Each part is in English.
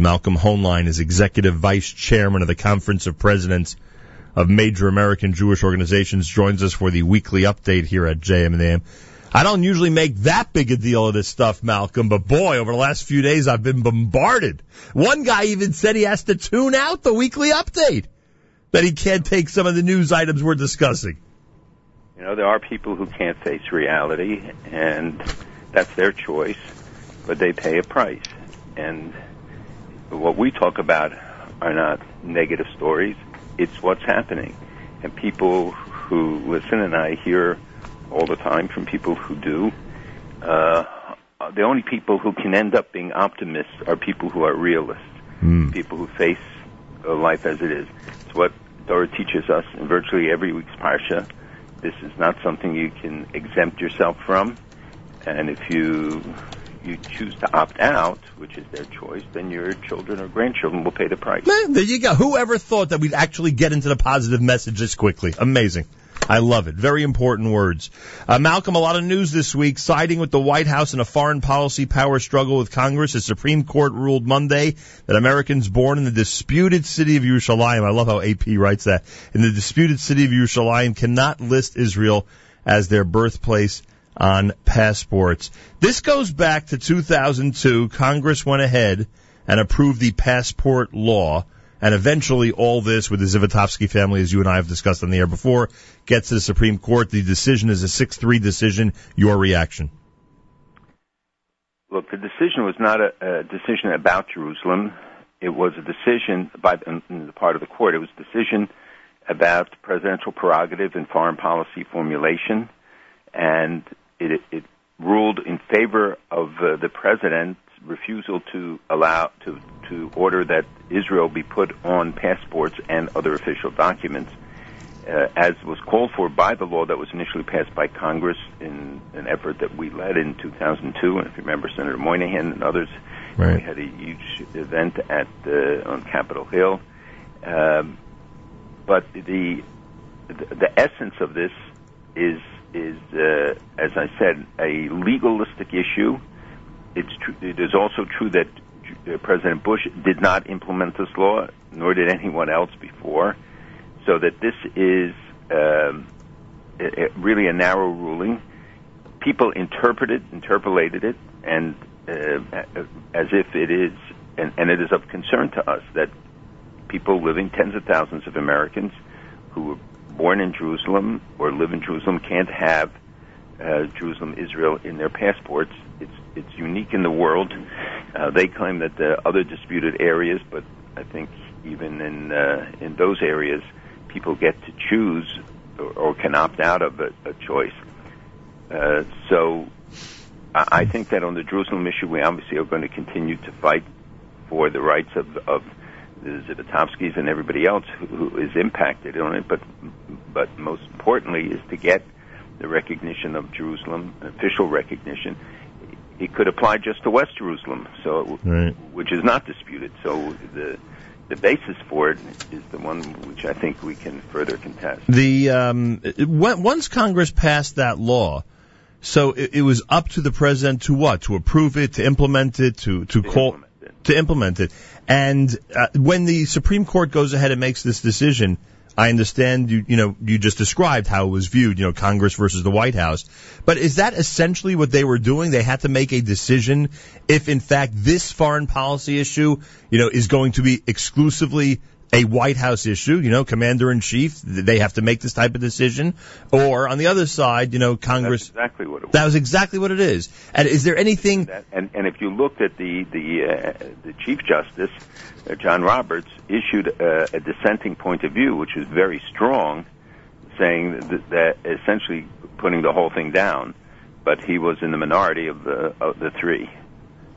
Malcolm Hoenlein is executive vice chairman of the Conference of Presidents of Major American Jewish Organizations, joins us for the weekly update here at JM I don't usually make that big a deal of this stuff, Malcolm, but boy, over the last few days I've been bombarded. One guy even said he has to tune out the weekly update, that he can't take some of the news items we're discussing. You know, there are people who can't face reality, and that's their choice, but they pay a price. And what we talk about are not negative stories, it's what's happening. And people who listen, and I hear all the time from people who do, uh, the only people who can end up being optimists are people who are realists, mm. people who face life as it is. It's what Torah teaches us in virtually every week's parsha. This is not something you can exempt yourself from, and if you you choose to opt out, which is their choice, then your children or grandchildren will pay the price. Man, there you go. Whoever thought that we'd actually get into the positive message this quickly? Amazing. I love it. Very important words. Uh, Malcolm, a lot of news this week siding with the White House in a foreign policy power struggle with Congress. The Supreme Court ruled Monday that Americans born in the disputed city of Yerushalayim, I love how AP writes that, in the disputed city of Yerushalayim cannot list Israel as their birthplace on passports. This goes back to 2002. Congress went ahead and approved the passport law. And eventually all this with the Zivotofsky family, as you and I have discussed on the air before, gets to the Supreme Court. The decision is a 6-3 decision. Your reaction? Look, the decision was not a, a decision about Jerusalem. It was a decision by the part of the court. It was a decision about presidential prerogative and foreign policy formulation. And it, it ruled in favor of uh, the president's refusal to allow to to order that Israel be put on passports and other official documents, uh, as was called for by the law that was initially passed by Congress in an effort that we led in 2002. And if you remember, Senator Moynihan and others, right. we had a huge event at uh, on Capitol Hill. Um, but the, the the essence of this is is, uh, as I said, a legalistic issue. It's tr- it is also true that uh, President Bush did not implement this law, nor did anyone else before. So that this is um, a, a really a narrow ruling. People interpreted, interpolated it, and uh, as if it is, and, and it is of concern to us that people living, tens of thousands of Americans, who born in Jerusalem or live in Jerusalem can't have uh, Jerusalem, Israel in their passports. It's it's unique in the world. Uh, they claim that the other disputed areas, but I think even in uh, in those areas, people get to choose or, or can opt out of a, a choice. Uh, so I think that on the Jerusalem issue, we obviously are going to continue to fight for the rights of of the Zivotofskys and everybody else who, who is impacted on it. But but most importantly is to get the recognition of Jerusalem, official recognition. It could apply just to West Jerusalem, so right. which is not disputed. So the the basis for it is the one which I think we can further contest. The um, once Congress passed that law, so it, it, was up to the president to what to approve it, to implement it, to to, to call implement to implement it. And uh, when the Supreme Court goes ahead and makes this decision, I understand you, you know, you just described how it was viewed, you know, Congress versus the White House. But is that essentially what they were doing? They had to make a decision if in fact this foreign policy issue, you know, is going to be exclusively a White House issue, you know, commander in chief, they have to make this type of decision. Or on the other side, you know, Congress. That's exactly what it was. That was exactly what it is. And is there anything? And and, and if you looked at the the uh, the Chief Justice, uh, John Roberts, issued uh, a dissenting point of view, which is very strong, saying that, that essentially putting the whole thing down. But he was in the minority of the of the three.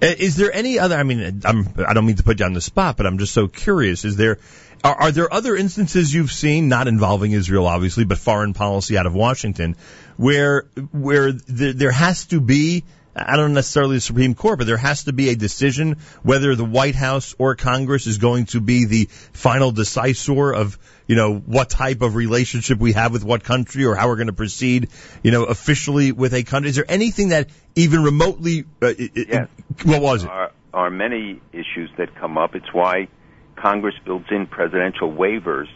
Uh, is there any other? I mean, I'm, I don't mean to put you on the spot, but I'm just so curious. Is there are, are there other instances you've seen, not involving Israel, obviously, but foreign policy out of Washington, where where there, there has to be I don't necessarily the Supreme Court, but there has to be a decision whether the White House or Congress is going to be the final decisor of, you know, what type of relationship we have with what country or how we're going to proceed, you know, officially with a country. Is there anything that even remotely, uh, yes. what was it? Our, are many issues that come up. It's why Congress builds in presidential waivers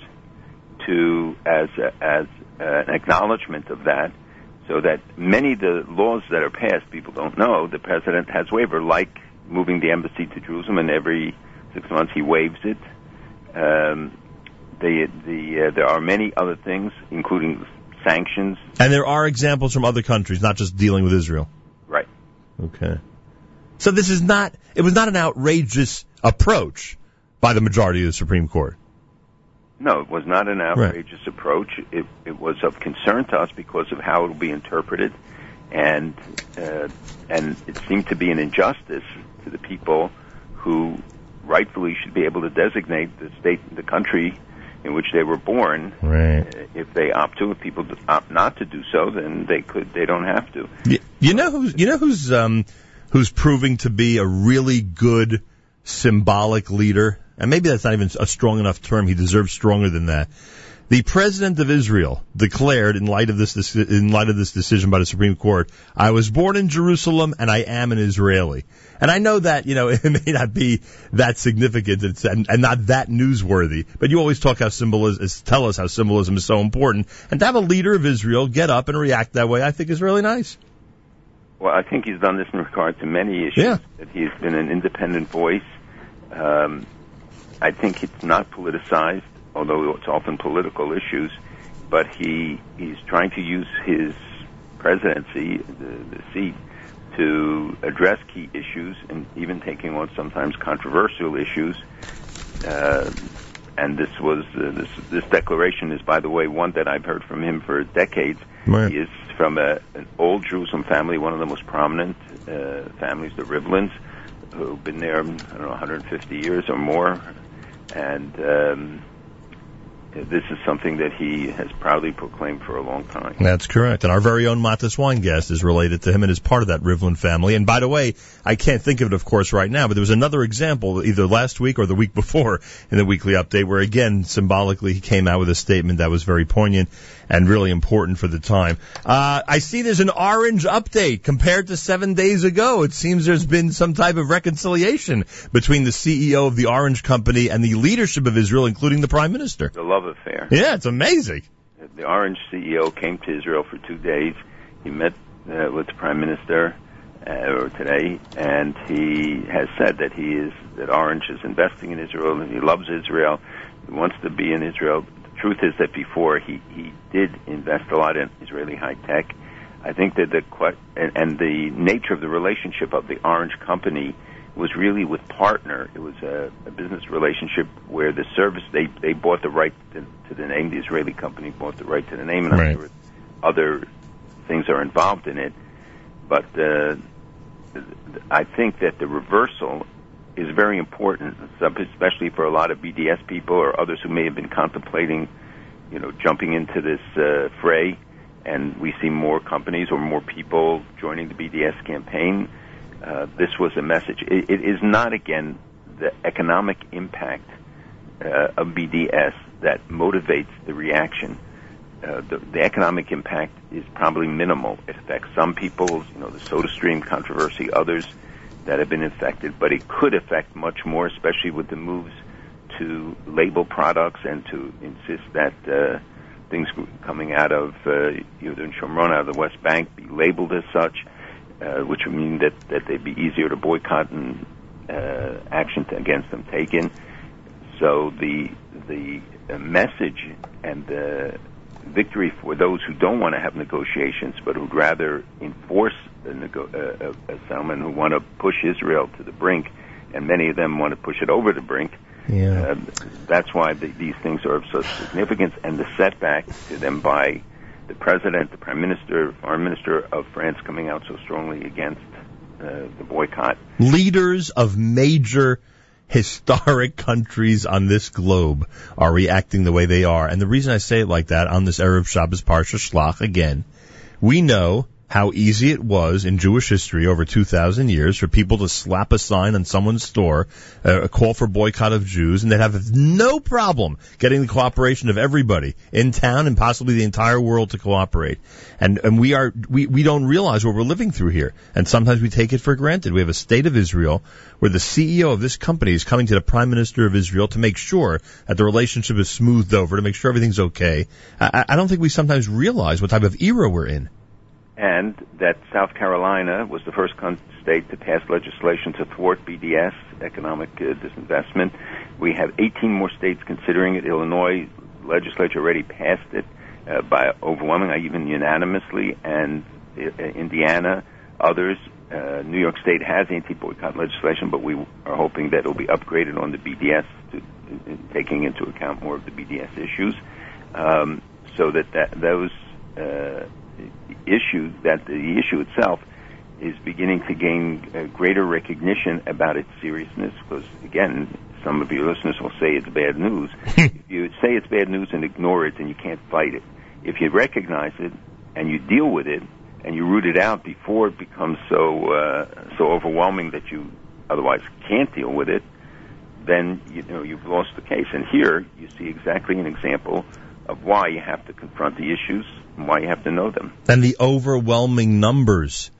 to as as an acknowledgement of that, so that many of the laws that are passed, people don't know the president has waiver, like moving the embassy to Jerusalem, and every six months he waives it. Um, the the uh, there are many other things, including sanctions. And there are examples from other countries, not just dealing with Israel. Right. Okay. So this is not, it was not an outrageous approach by the majority of the Supreme Court. No, it was not an outrageous right. approach. It, it was of concern to us because of how it will be interpreted, and uh, and it seemed to be an injustice to the people who rightfully should be able to designate the state, the country in which they were born. Right. If they opt to, if people opt not to do so, then they could. They don't have to. You, you know who's you know who's um, who's proving to be a really good symbolic leader, and maybe that's not even a strong enough term. He deserves stronger than that. The president of Israel declared, in light of this, in light of this decision by the Supreme Court, I was born in Jerusalem and I am an Israeli. And I know that you know it may not be that significant and, and, not that newsworthy, but you always talk how symbolism, tell us how symbolism is so important, and to have a leader of Israel get up and react that way, I think is really nice. Well, I think he's done this in regard to many issues. Yeah. That he's been an independent voice. Um, I think it's not politicized although it's often political issues. But he he's trying to use his presidency, the, the seat, to address key issues and even taking on sometimes controversial issues. Uh, and this was uh, this this declaration is, by the way, one that I've heard from him for decades. Right. He is from a, an old Jerusalem family, one of the most prominent uh, families, the Rivlins, who've been there, I don't know, 150 years or more, and um, this is something that he has proudly proclaimed for a long time. That's correct. And our very own Matas guest is related to him and is part of that Rivlin family. And by the way, I can't think of it, of course, right now, but there was another example either last week or the week before in the weekly update where again, symbolically, he came out with a statement that was very poignant and really important for the time. Uh, I see there's an orange update compared to seven days ago. It seems there's been some type of reconciliation between the CEO of the Orange Company and the leadership of Israel, including the Prime Minister. The love affair. Yeah, it's amazing. The Orange CEO came to Israel for two days. He met uh, with the Prime Minister uh, today, and he has said that he is that Orange is investing in Israel and he loves Israel. He wants to be in Israel truth is that before he he did invest a lot in Israeli high tech. I think that the and, and the nature of the relationship of the Orange company was really with partner. It was a, a business relationship where the service they they bought the right to, to the name. The Israeli company bought the right to the name, and right. other things are involved in it. But uh, I think that the reversal is very important, especially for a lot of BDS people or others who may have been contemplating, you know, jumping into this uh, fray. And we see more companies or more people joining the BDS campaign. Uh, this was a message. it, it is not, again, the economic impact uh, of BDS that motivates the reaction. Uh, the, the, economic impact is probably minimal. It affects some people, you know, the SodaStream controversy, others that have been affected, but it could affect much more, especially with the moves to label products and to insist that uh, things coming out of uh, either in Shomron out of the West Bank be labeled as such, uh, which would mean that, that they'd be easier to boycott and uh, action to, against them taken. So the the message and the victory for those who don't want to have negotiations, but who'd rather enforce a, nego- a, a settlement, who want to push Israel to the brink, and many of them want to push it over the brink. Yeah. Uh, that's why the, these things are of such significance, and the setback to them by the president, the prime minister, foreign minister of France coming out so strongly against uh, the boycott. Leaders of major historic countries on this globe are reacting the way they are. And the reason I say it like that on this Erev Shabbos Parsha Shlach, again, we know how easy it was in Jewish history over 2,000 years for people to slap a sign on someone's store, uh, a call for boycott of Jews, and they'd have no problem getting the cooperation of everybody in town and possibly the entire world to cooperate. And, and we are, we, we don't realize what we're living through here. And sometimes we take it for granted. We have a state of Israel where the CEO of this company is coming to the Prime Minister of Israel to make sure that the relationship is smoothed over, to make sure everything's okay. I, I don't think we sometimes realize what type of era we're in and that South Carolina was the first state to pass legislation to thwart BDS, economic uh, disinvestment. We have 18 more states considering it. Illinois legislature already passed it uh, by overwhelming, even unanimously, and uh, Indiana, others. Uh, New York State has anti-boycott legislation, but we are hoping that it will be upgraded on the BDS, to, taking into account more of the BDS issues, um, so that, that those uh, issue that the issue itself is beginning to gain uh, greater recognition about its seriousness because again some of your listeners will say it's bad news. If you say it's bad news and ignore it then you can't fight it. If you recognize it and you deal with it and you root it out before it becomes so uh, so overwhelming that you otherwise can't deal with it then you know you've lost the case. And here you see exactly an example of why you have to confront the issues and why you have to know them. And the overwhelming numbers,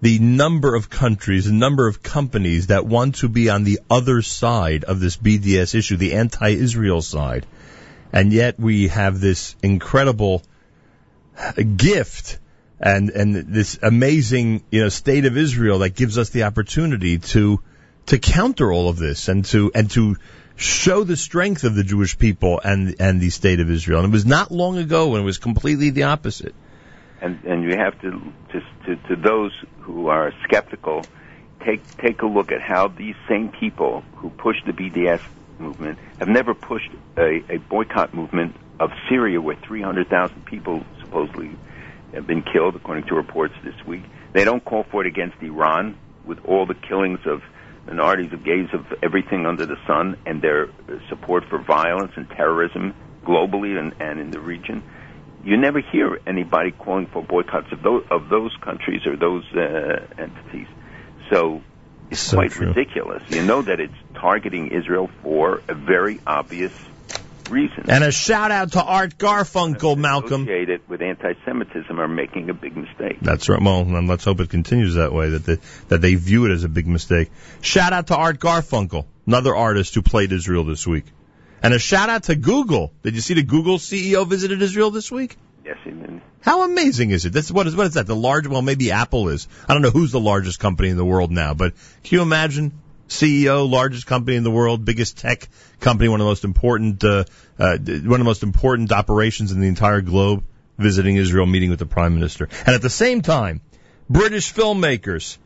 the number of countries, the number of companies that want to be on the other side of this BDS issue, the anti-Israel side. And yet we have this incredible gift and, and this amazing, you know, state of Israel that gives us the opportunity to, to counter all of this and to, and to show the strength of the Jewish people and and the state of Israel. And it was not long ago when it was completely the opposite. And and you have to to to, to those who are skeptical, take take a look at how these same people who pushed the BDS movement have never pushed a, a boycott movement of Syria, where 300,000 people supposedly have been killed, according to reports this week. They don't call for it against Iran, with all the killings of minorities of gays of everything under the sun and their support for violence and terrorism globally and, and in the region. You never hear anybody calling for boycotts of those, of those countries or those uh, entities. So it's so quite true. ridiculous. You know that it's targeting Israel for a very obvious reason. And a shout out to Art Garfunkel, Malcolm. Associated with anti-Semitism are making a big mistake. That's right. Well, and let's hope it continues that way. That they, that they view it as a big mistake. Shout out to Art Garfunkel, another artist who played Israel this week, and a shout out to Google. Did you see the Google CEO visited Israel this week? Yes, he did. How amazing is it? That's what is what is that? The large well maybe Apple is. I don't know who's the largest company in the world now, but can you imagine CEO, largest company in the world, biggest tech company, one of the most important, uh, uh, one of the most important operations in the entire globe, visiting Israel, meeting with the prime minister. And at the same time, British filmmakers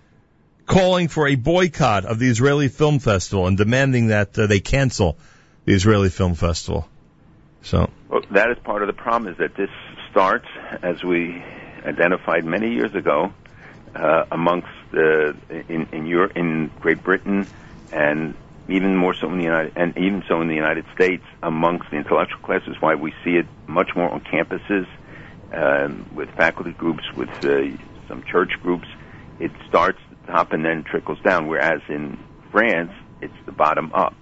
calling for a boycott of the Israeli Film Festival and demanding that uh, they cancel the Israeli Film Festival. So well, that is part of the problem is that this starts, as we identified many years ago, uh, amongst uh, in in Europe, in Great Britain, and even more so in the United, and even so in the United States, amongst the intellectual classes. Why we see it much more on campuses, um, with faculty groups, with uh, some church groups. It starts at the top and then trickles down. Whereas in France, it's the bottom up,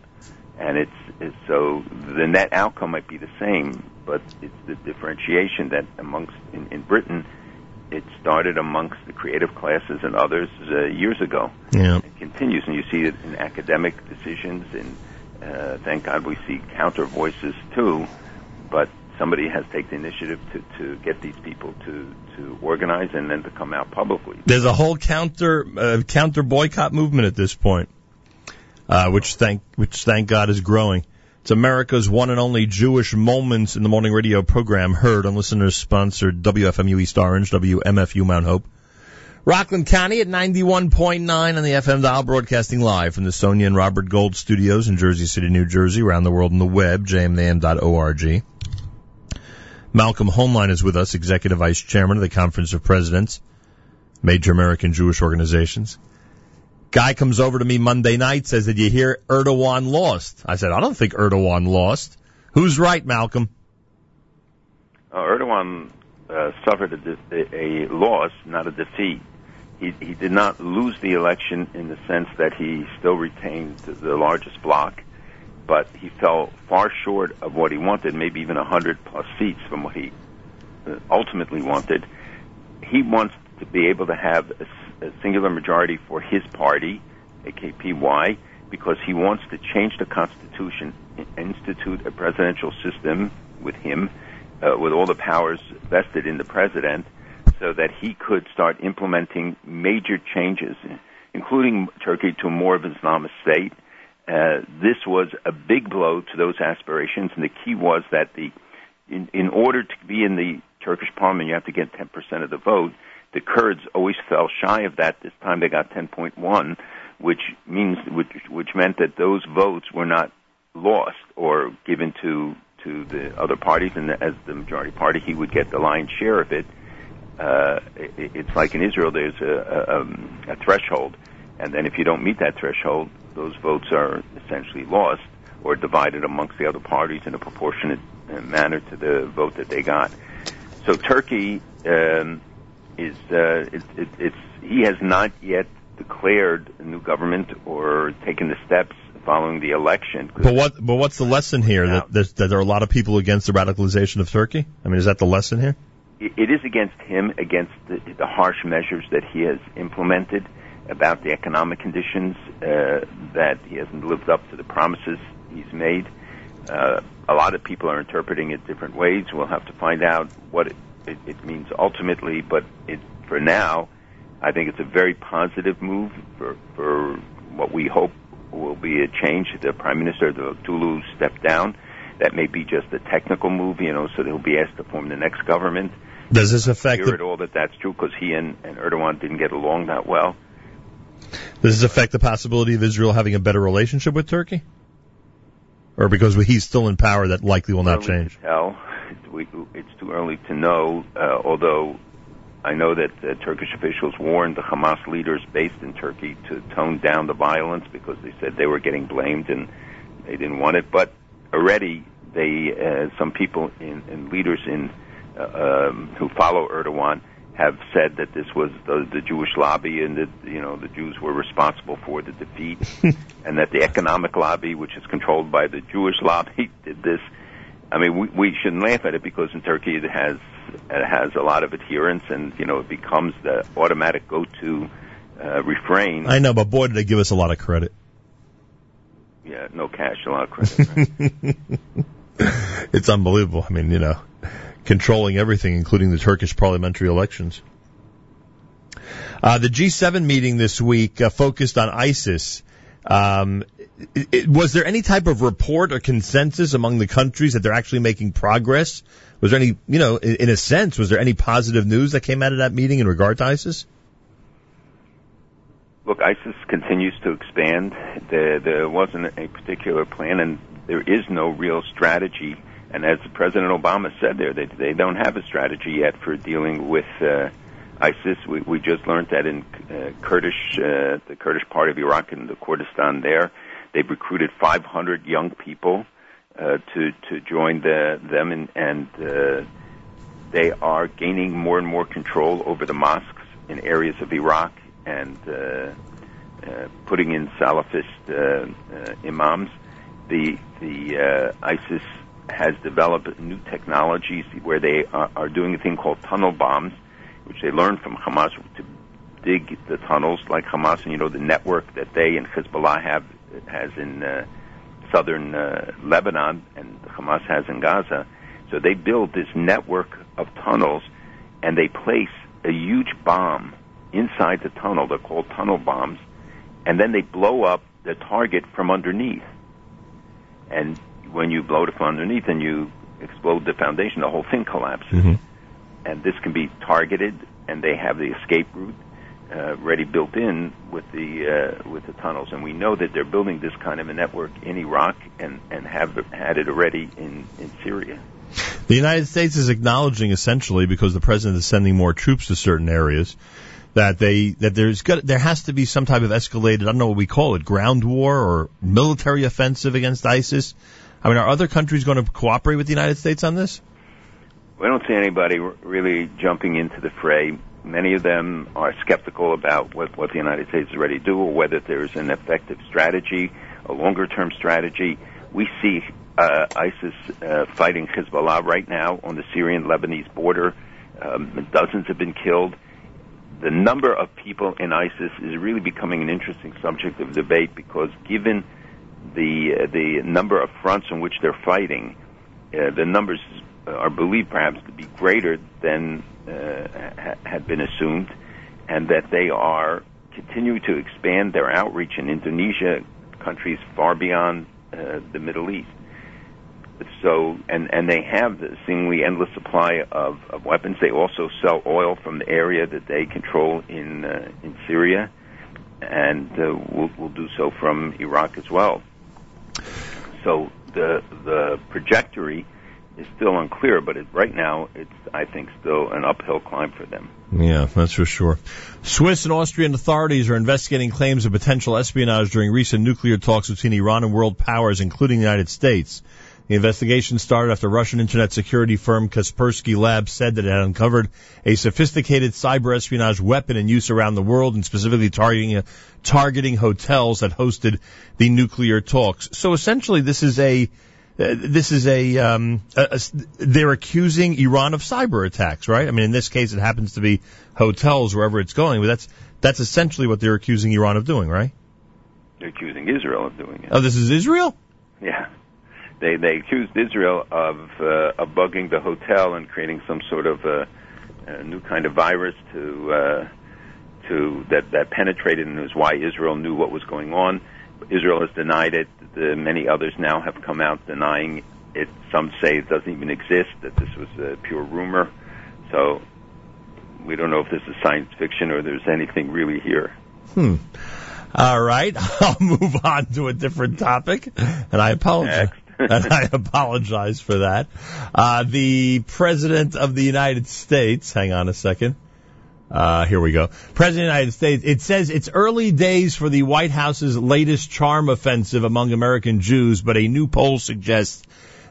and it's, it's so the net outcome might be the same, but it's the differentiation that amongst in, in Britain it started amongst the creative classes and others uh, years ago. Yeah. It continues, and you see it in academic decisions, and uh, thank God we see counter voices too. But somebody has taken the initiative to, to get these people to, to organize and then to come out publicly. There's a whole counter uh, counter boycott movement at this point, uh, which thank which thank God is growing. It's America's one and only Jewish Moments in the Morning radio program heard on listeners sponsored WFMU East Orange, WMFU Mount Hope. Rockland County at 91.9 on the FM dial, broadcasting live from the Sonia and Robert Gold studios in Jersey City, New Jersey, around the world on the web, jmam.org. Malcolm Hoenlein is with us, Executive Vice Chairman of the Conference of Presidents, major American Jewish organizations. Guy comes over to me Monday night, says, did you hear Erdogan lost? I said, I don't think Erdogan lost. Who's right, Malcolm? Uh, Erdogan uh, suffered a, a loss, not a defeat. He, he did not lose the election in the sense that he still retained the largest bloc, but he fell far short of what he wanted, maybe even a hundred plus seats from what he uh, ultimately wanted. He wants to be able to have a, a singular majority for his party, AKPY, because he wants to change the constitution, institute a presidential system with him, uh, with all the powers vested in the president, so that he could start implementing major changes, including Turkey to more of an Islamist state. Uh, this was a big blow to those aspirations, and the key was that the in, in order to be in the Turkish parliament, you have to get 10% of the vote. The Kurds always fell shy of that. This time they got 10.1, which means which which meant that those votes were not lost or given to to the other parties, and as the majority party, he would get the lion's share of it. Uh, it it's like in Israel, there's a, a, um, a threshold, and then if you don't meet that threshold, those votes are essentially lost or divided amongst the other parties in a proportionate uh, manner to the vote that they got. So Turkey um, is uh, it, it, it's he has not yet declared a new government or taken the steps following the election. But what but what's the lesson here that, that there are a lot of people against the radicalization of Turkey? I mean, is that the lesson here? It is against him, against the, the harsh measures that he has implemented about the economic conditions uh, that he hasn't lived up to the promises he's made. Uh, a lot of people are interpreting it different ways. We'll have to find out what it, it, means ultimately, but it, for now, I think it's a very positive move for, for what we hope will be a change. The Prime Minister, Davutoglu, stepped down. That may be just a technical move, you know, so he'll be asked to form the next government. Does this affect the... at all that that's true because he and, and Erdogan didn't get along that well? Does this affect the possibility of Israel having a better relationship with Turkey? Or because he's still in power, that likely will not change? To tell. It's too early to know, uh, although I know that uh, Turkish officials warned the Hamas leaders based in Turkey to tone down the violence because they said they were getting blamed and they didn't want it. But already, they uh, some people in, and leaders in uh, um, who follow Erdogan have said that this was the, the Jewish lobby and that you know the Jews were responsible for the defeat, and that the economic lobby, which is controlled by the Jewish lobby, did this. I mean, we, we shouldn't laugh at it because in Turkey it has it has a lot of adherents, and you know it becomes the automatic go-to uh, refrain. I know, but boy, did they give us a lot of credit. Yeah, no cash, a lot of credit. Right? it's unbelievable. I mean, you know, controlling everything, including the Turkish parliamentary elections. Uh, the G7 meeting this week uh, focused on ISIS. Um, was there any type of report or consensus among the countries that they're actually making progress? Was there any, you know, in, a sense, was there any positive news that came out of that meeting in regard to ISIS? Look, ISIS continues to expand. There, there wasn't a particular plan, and there is no real strategy and as President Obama said there, they, they don't have a strategy yet for dealing with uh, ISIS. We, we just learned that in uh, Kurdish, uh, the Kurdish part of Iraq and the Kurdistan there, they've recruited 500 young people uh, to to join the, them, and, and uh, they are gaining more and more control over the mosques in areas of Iraq and uh, uh, putting in Salafist uh, imams. The the ISIS has developed new technologies where they are, are doing a thing called tunnel bombs, which they learned from Hamas to dig the tunnels like Hamas and you know the network that they and Hezbollah have has in uh, southern uh, Lebanon and Hamas has in Gaza. So they build this network of tunnels and they place a huge bomb inside the tunnel. They're called tunnel bombs, and then they blow up the target from underneath. And when you blow it from underneath and you explode the foundation, the whole thing collapses. Mm-hmm. And this can be targeted, and they have the escape route uh, ready built in with the uh, with the tunnels. And we know that they're building this kind of a network in Iraq and and have had it already in in Syria. The United States is acknowledging essentially because the president is sending more troops to certain areas that they that there's got there has to be some type of escalated I don't know what we call it ground war or military offensive against ISIS I mean, are other countries going to cooperate with the United States on this? We don't see anybody really jumping into the fray. Many of them are skeptical about what, what the United States is ready to do or whether there's an effective strategy, a longer term strategy. We see uh, ISIS uh, fighting Hezbollah right now on the Syrian Lebanese border. Um, dozens have been killed. The number of people in ISIS is really becoming an interesting subject of debate because given the uh, the number of fronts on which they're fighting, uh, the numbers are believed perhaps to be greater than ha- had been assumed, and that they are continuing to expand their outreach in Indonesia, countries far beyond uh, the Middle East. So, and and they have the seemingly endless supply of, of weapons. They also sell oil from the area that they control in uh, in Syria, and uh, will will do so from Iraq as well. So the the trajectory is still unclear, but it, right now it's, I think, still an uphill climb for them. Yeah, that's for sure. Swiss and Austrian authorities are investigating claims of potential espionage during recent nuclear talks between Iran and world powers, including the United States. The investigation started after Russian internet security firm Kaspersky Labs said that it had uncovered a sophisticated cyber espionage weapon in use around the world and specifically targeting, targeting hotels that hosted the nuclear talks. So essentially this is a uh, this is a, um, a, a, they're accusing Iran of cyber attacks, right? I mean, in this case, it happens to be hotels wherever it's going, but that's that's essentially what they're accusing Iran of doing, right? They're accusing Israel of doing it. Oh, this is Israel. Yeah, they they accused Israel of uh, of bugging the hotel and creating some sort of a, a new kind of virus to uh, to that that penetrated and was why Israel knew what was going on. Israel has denied it the many others now have come out denying it. Some say it doesn't even exist, that this was a pure rumor. So we don't know if this is science fiction or there's anything really here. Hmm. All right, I'll move on to a different topic, and I apologize. and I apologize for that. Uh, the President of the United States, hang on a second. Uh, here we go. President of the United States. It says it's early days for the White House's latest charm offensive among American Jews, but a new poll suggests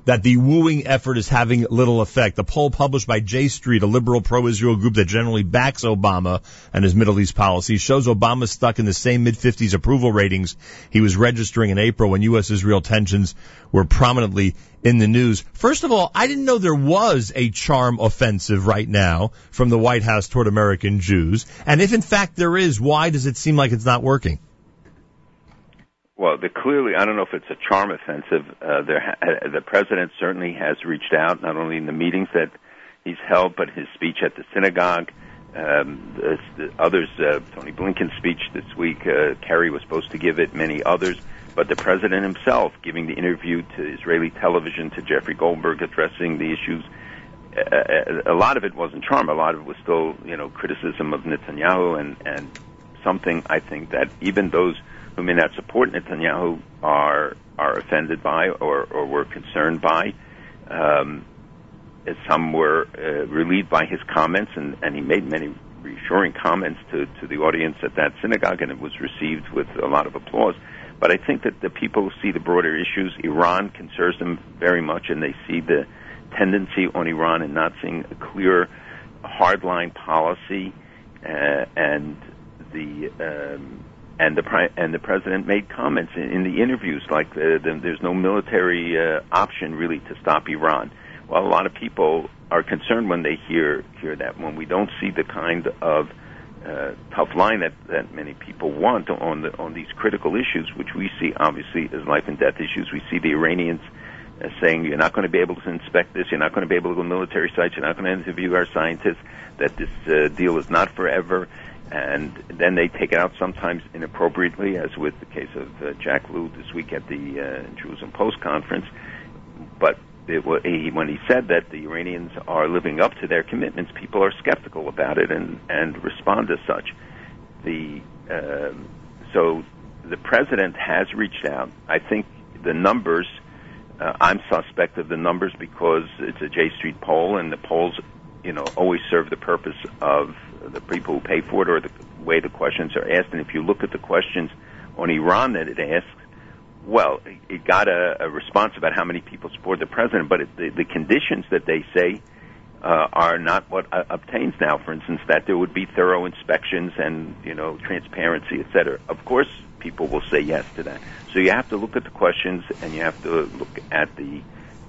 that the wooing effort is having little effect. A poll published by J Street, a liberal pro-Israel group that generally backs Obama and his Middle East policy, shows Obama stuck in the same mid-50s approval ratings he was registering in April when U.S.-Israel tensions were prominently in the news. First of all, I didn't know there was a charm offensive right now from the White House toward American Jews. And if in fact there is, why does it seem like it's not working? Well, the, clearly, I don't know if it's a charm offensive. Uh, there, uh, the president certainly has reached out, not only in the meetings that he's held, but his speech at the synagogue. Um, the, the others, uh, Tony Blinken's speech this week, uh, Kerry was supposed to give it, many others, but the president himself giving the interview to Israeli television to Jeffrey Goldberg addressing the issues. Uh, a lot of it wasn't charm. A lot of it was still, you know, criticism of Netanyahu and and something I think that even those may not support Netanyahu are are offended by or, or were concerned by. Um, some were uh, relieved by his comments, and, and he made many reassuring comments to, to the audience at that synagogue, and it was received with a lot of applause. But I think that the people see the broader issues, Iran concerns them very much, and they see the tendency on Iran in not seeing a clear hardline policy, uh, and the um, and the and the president made comments in, in the interviews like the, the, there's no military uh, option really to stop Iran. Well, a lot of people are concerned when they hear hear that when we don't see the kind of uh, tough line that, that many people want on the on these critical issues, which we see obviously as life and death issues. We see the Iranians uh, saying you're not going to be able to inspect this, you're not going to be able to go to military sites, you're not going to interview our scientists, that this uh, deal is not forever and then they take it out sometimes inappropriately, as with the case of uh, Jack Lew this week at the uh, Jerusalem Post conference. But it, he, when he said that the Iranians are living up to their commitments, people are skeptical about it and and respond as such. The uh, so the president has reached out. I think the numbers. Uh, I'm suspect of the numbers because it's a J Street poll, and the polls, you know, always serve the purpose of the people who pay for it or the way the questions are asked. And if you look at the questions on Iran that it asks, well, it got a, a response about how many people support the president, but it, the, the conditions that they say uh, are not what uh, obtains now. For instance, that there would be thorough inspections and you know transparency, et cetera. Of course, people will say yes to that. So you have to look at the questions and you have to look at the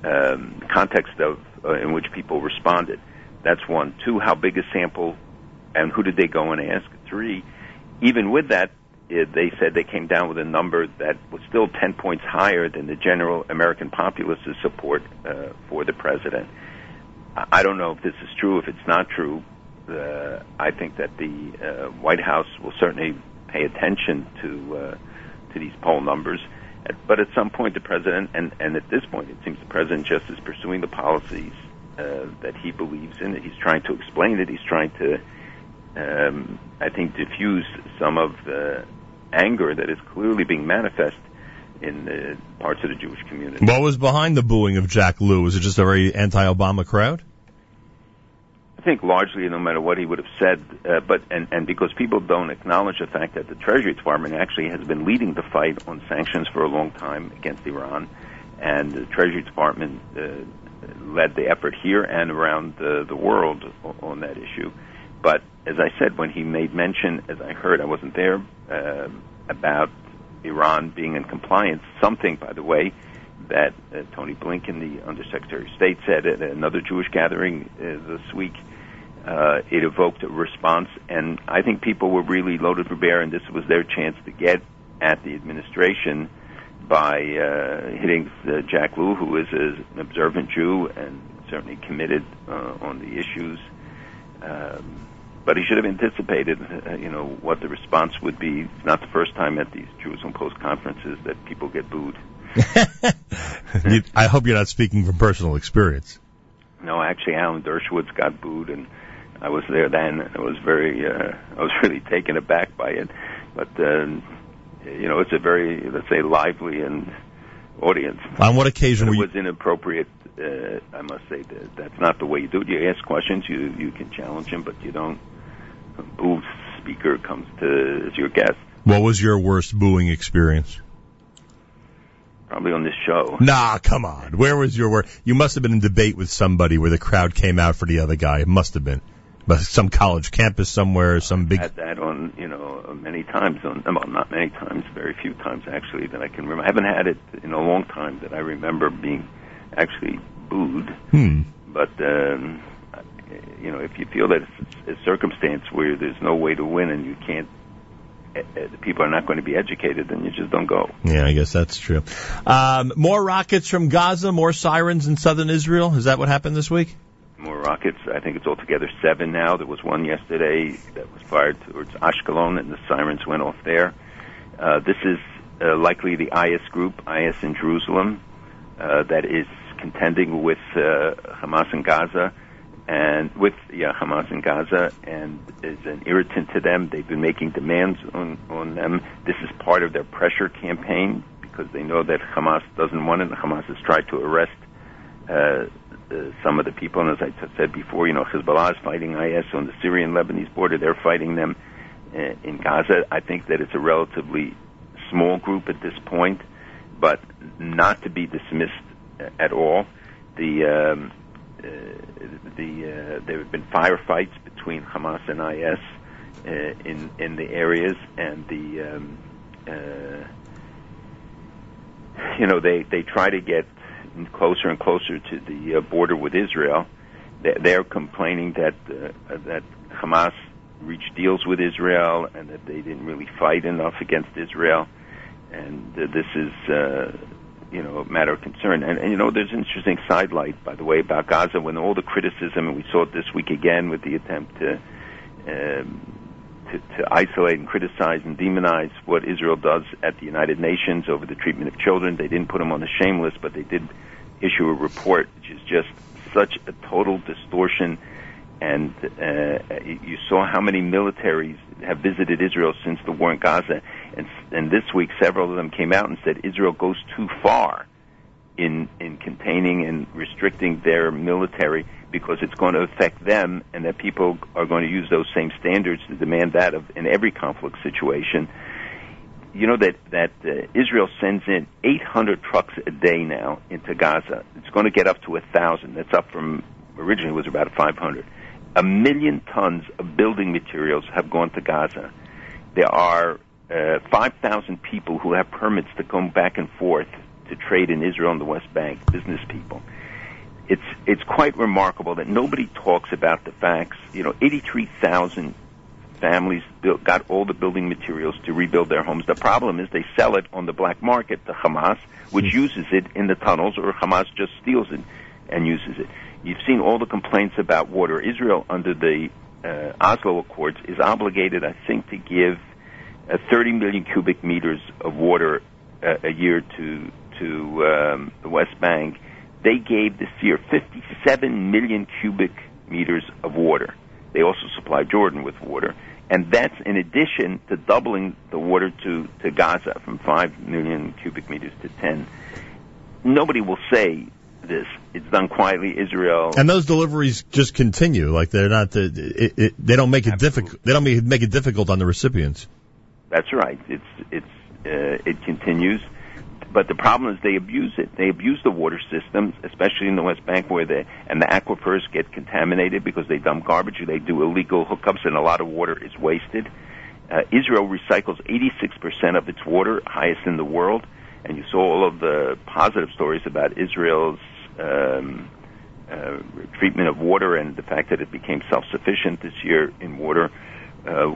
um, context of uh, in which people responded. That's one. Two, how big a sample and who did they go and ask? Three, even with that, it, they said they came down with a number that was still 10 points higher than the general American populace's support uh, for the president. I don't know if this is true. If it's not true, uh, I think that the uh, White House will certainly pay attention to to these poll numbers. But at some point, the president, and, and at this point, it seems the president just is pursuing the policies that he believes in. He's trying to explain it. He's trying to, um, I think, diffuse some of the anger that is clearly being manifest in the parts of the Jewish community. What was behind the booing of Jack Lew? Was it just a very anti-Obama crowd? I think largely, no matter what he would have said, uh, but and and because people don't acknowledge the fact that the Treasury Department actually has been leading the fight on sanctions for a long time against Iran, and the Treasury Department uh, led the effort here and around the, the world on that issue. But as I said, when he made mention, as I heard, I wasn't there, uh, about Iran being in compliance, something, by the way, that uh, Tony Blinken, the Undersecretary of State, said at another Jewish gathering uh, this week. Uh, it evoked a response, and I think people were really loaded for bear, and this was their chance to get at the administration by uh, hitting uh, Jack Lew, who is an observant Jew and certainly committed uh, on the issues. Um, but he should have anticipated, uh, you know, what the response would be. It's not the first time at these Jerusalem Post conferences that people get booed. I hope you're not speaking from personal experience. No, actually, Alan Dershowitz got booed, and I was there then. And I was very, uh, I was really taken aback by it. But uh, you know, it's a very, let's say, lively and audience. On what occasion it were you? was inappropriate. Uh, I must say that that's not the way you do it. You ask questions, you you can challenge him, but you don't boo speaker comes to as your guest. What was your worst booing experience? Probably on this show. Nah, come on. Where was your worst? You must have been in debate with somebody where the crowd came out for the other guy. It must have been. But some college campus somewhere, some big. Had that on, you know, many times. On well, not many times, very few times actually that I can remember. I haven't had it in a long time that I remember being actually booed. Hmm. But um, you know, if you feel that it's a circumstance where there's no way to win and you can't, uh, the people are not going to be educated, then you just don't go. Yeah, I guess that's true. Um, more rockets from Gaza, more sirens in southern Israel. Is that what happened this week? More rockets. I think it's altogether seven now. There was one yesterday that was fired towards Ashkelon, and the sirens went off there. Uh, this is uh, likely the IS group, IS in Jerusalem, uh, that is contending with uh, Hamas in Gaza and with yeah, Hamas in Gaza, and is an irritant to them. They've been making demands on on them. This is part of their pressure campaign because they know that Hamas doesn't want it. Hamas has tried to arrest uh, uh, some of the people, and as I t- said before, you know, Hezbollah is fighting IS on the Syrian-Lebanese border. They're fighting them uh, in Gaza. I think that it's a relatively small group at this point, but not to be dismissed at all. The um, uh, the uh, there have been firefights between Hamas and IS uh, in in the areas, and the um, uh, you know they they try to get closer and closer to the border with Israel. They, they're complaining that that Hamas reached deals with Israel and that they didn't really fight enough against Israel, and uh, this is. Uh, you know, matter of concern. And, and you know, there's an interesting sidelight, by the way, about Gaza when all the criticism, and we saw it this week again with the attempt to um, to, to isolate and criticize and demonize what Israel does at the United Nations over the treatment of children. They didn't put them on the shame list, but they did issue a report, which is just such a total distortion. And uh, you saw how many militaries have visited Israel since the war in Gaza, and, and this week several of them came out and said Israel goes too far in in containing and restricting their military because it's going to affect them, and that people are going to use those same standards to demand that of in every conflict situation. You know that that uh, Israel sends in 800 trucks a day now into Gaza. It's going to get up to a thousand. That's up from originally was about 500. A million tons of building materials have gone to Gaza. There are uh, 5,000 people who have permits to come back and forth to trade in Israel and the West Bank, business people. It's it's quite remarkable that nobody talks about the facts. You know, 83,000 families built, got all the building materials to rebuild their homes. The problem is they sell it on the black market to Hamas, which hmm. uses it in the tunnels, or Hamas just steals it and uses it. You've seen all the complaints about water. Israel, under the uh, Oslo Accords, is obligated, I think, to give uh, 30 million cubic meters of water uh, a year to to um, the West Bank. They gave this year 57 million cubic meters of water. They also supply Jordan with water and that's in addition to doubling the water to, to Gaza from 5 million cubic meters to 10. Nobody will say this. It's done quietly. Israel and those deliveries just continue. Like they're not. The, it, it, they don't make it difficult. They don't make, make it difficult on the recipients. That's right. It's it's uh, it continues. But the problem is they abuse it. They abuse the water systems, especially in the West Bank, where the and the aquifers get contaminated because they dump garbage. They do illegal hookups, and a lot of water is wasted. Uh, Israel recycles 86% of its water, highest in the world. And you saw all of the positive stories about Israel's um, uh, treatment of water and the fact that it became self-sufficient this year in water. Uh,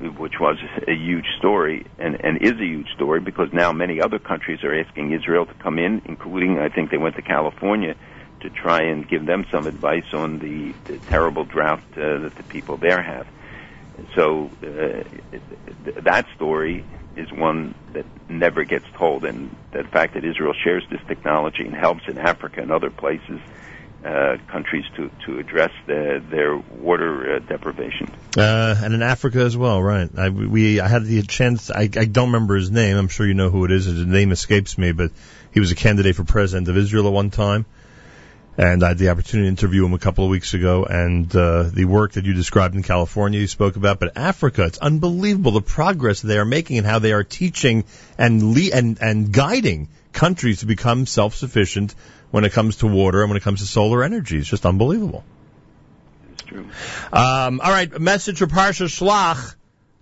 which was a huge story and, and is a huge story because now many other countries are asking Israel to come in, including I think they went to California to try and give them some advice on the, the terrible drought uh, that the people there have. So uh, that story is one that never gets told, and the fact that Israel shares this technology and helps in Africa and other places uh, countries to to address the, their water uh, deprivation. Uh, and in Africa as well, right? I, we I had the chance. I, I don't remember his name. I'm sure you know who it is. His name escapes me, but he was a candidate for president of Israel at one time. And I had the opportunity to interview him a couple of weeks ago, and uh, the work that you described in California, you spoke about, but Africa, it's unbelievable the progress they are making and how they are teaching and le- and and guiding countries to become self-sufficient when it comes to water and when it comes to solar energy. It's just unbelievable. It's true. Um, all right, message for Parsha Shlach.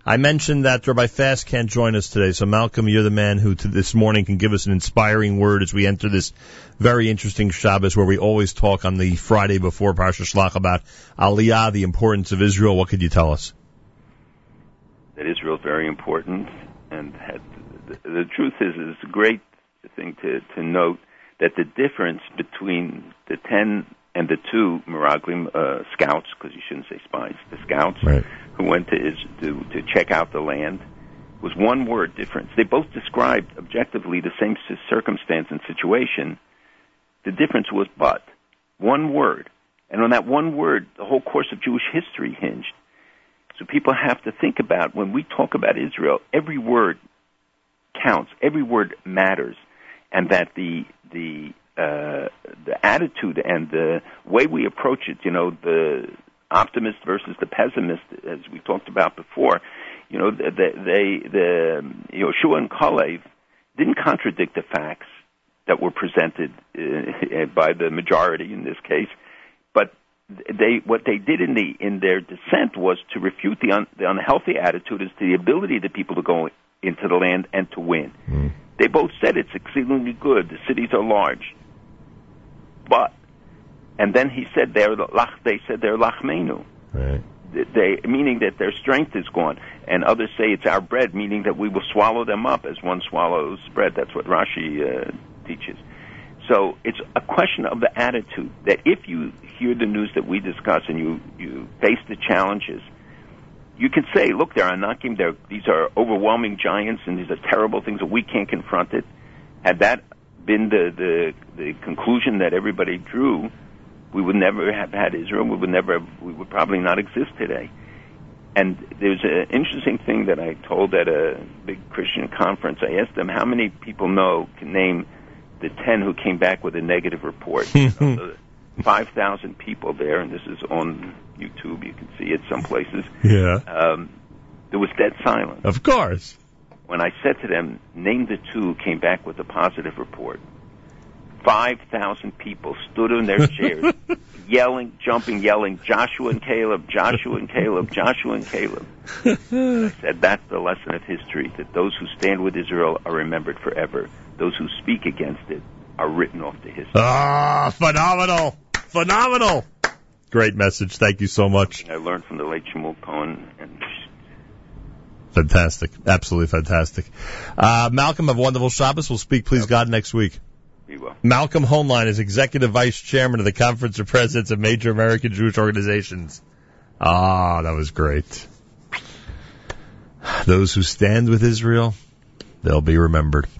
I mentioned that Rabbi Fast can't join us today, so Malcolm, you're the man who this morning can give us an inspiring word as we enter this very interesting Shabbos where we always talk on the Friday before Parsha Shlach about Aliyah, the importance of Israel. What could you tell us? That Israel is very important, and the, the truth is, it's a great thing to, to note that the difference between the 10 and the two Miraglim uh, scouts, because you shouldn't say spies, the scouts right. Who went to, to, to check out the land, was one word difference. They both described objectively the same circumstance and situation. The difference was but. One word. And on that one word, the whole course of Jewish history hinged. So people have to think about when we talk about Israel, every word counts, every word matters and that the the uh, the attitude and the way we approach it, you know, the optimist versus the pessimist, as we talked about before, you know, they, they the Yoshua and Kalev didn't contradict the facts that were presented uh, by the majority in this case, but they what they did in the in their dissent was to refute the un, the unhealthy attitude as to the ability of the people to go into the land and to win. Mm. They both said it's exceedingly good. The cities are large. But, and then he said they're lach, they said they're lachmenu. Right. They, meaning that their strength is gone. And others say it's our bread, meaning that we will swallow them up as one swallows bread. That's what Rashi uh, teaches. So it's a question of the attitude that if you hear the news that we discuss and you, you face the challenges, you can say, look, they're Anakim, they're, these are overwhelming giants, and these are terrible things that we can't confront it. Had that been the, the, the conclusion that everybody drew, we would never have had Israel. We would never, have, we would probably not exist today. And there's an interesting thing that I told at a big Christian conference. I asked them how many people know can name the ten who came back with a negative report. you know, 5,000 people there, and this is on YouTube. You can see it some places. Yeah. Um, there was dead silence. Of course. When I said to them, name the two who came back with a positive report, 5,000 people stood in their chairs, yelling, jumping, yelling, Joshua and Caleb, Joshua and Caleb, Joshua and Caleb. I said that's the lesson of history, that those who stand with Israel are remembered forever. Those who speak against it are written off to history. Ah, phenomenal. Phenomenal. Great message. Thank you so much. I learned from the late Shmuel Cohen and Fantastic. Absolutely fantastic. Uh, Malcolm, have a wonderful Shabbos. We'll speak, please, God, next week. Malcolm Hoenlein is Executive Vice Chairman of the Conference of Presidents of Major American Jewish Organizations. Ah, that was great. Those who stand with Israel, they'll be remembered.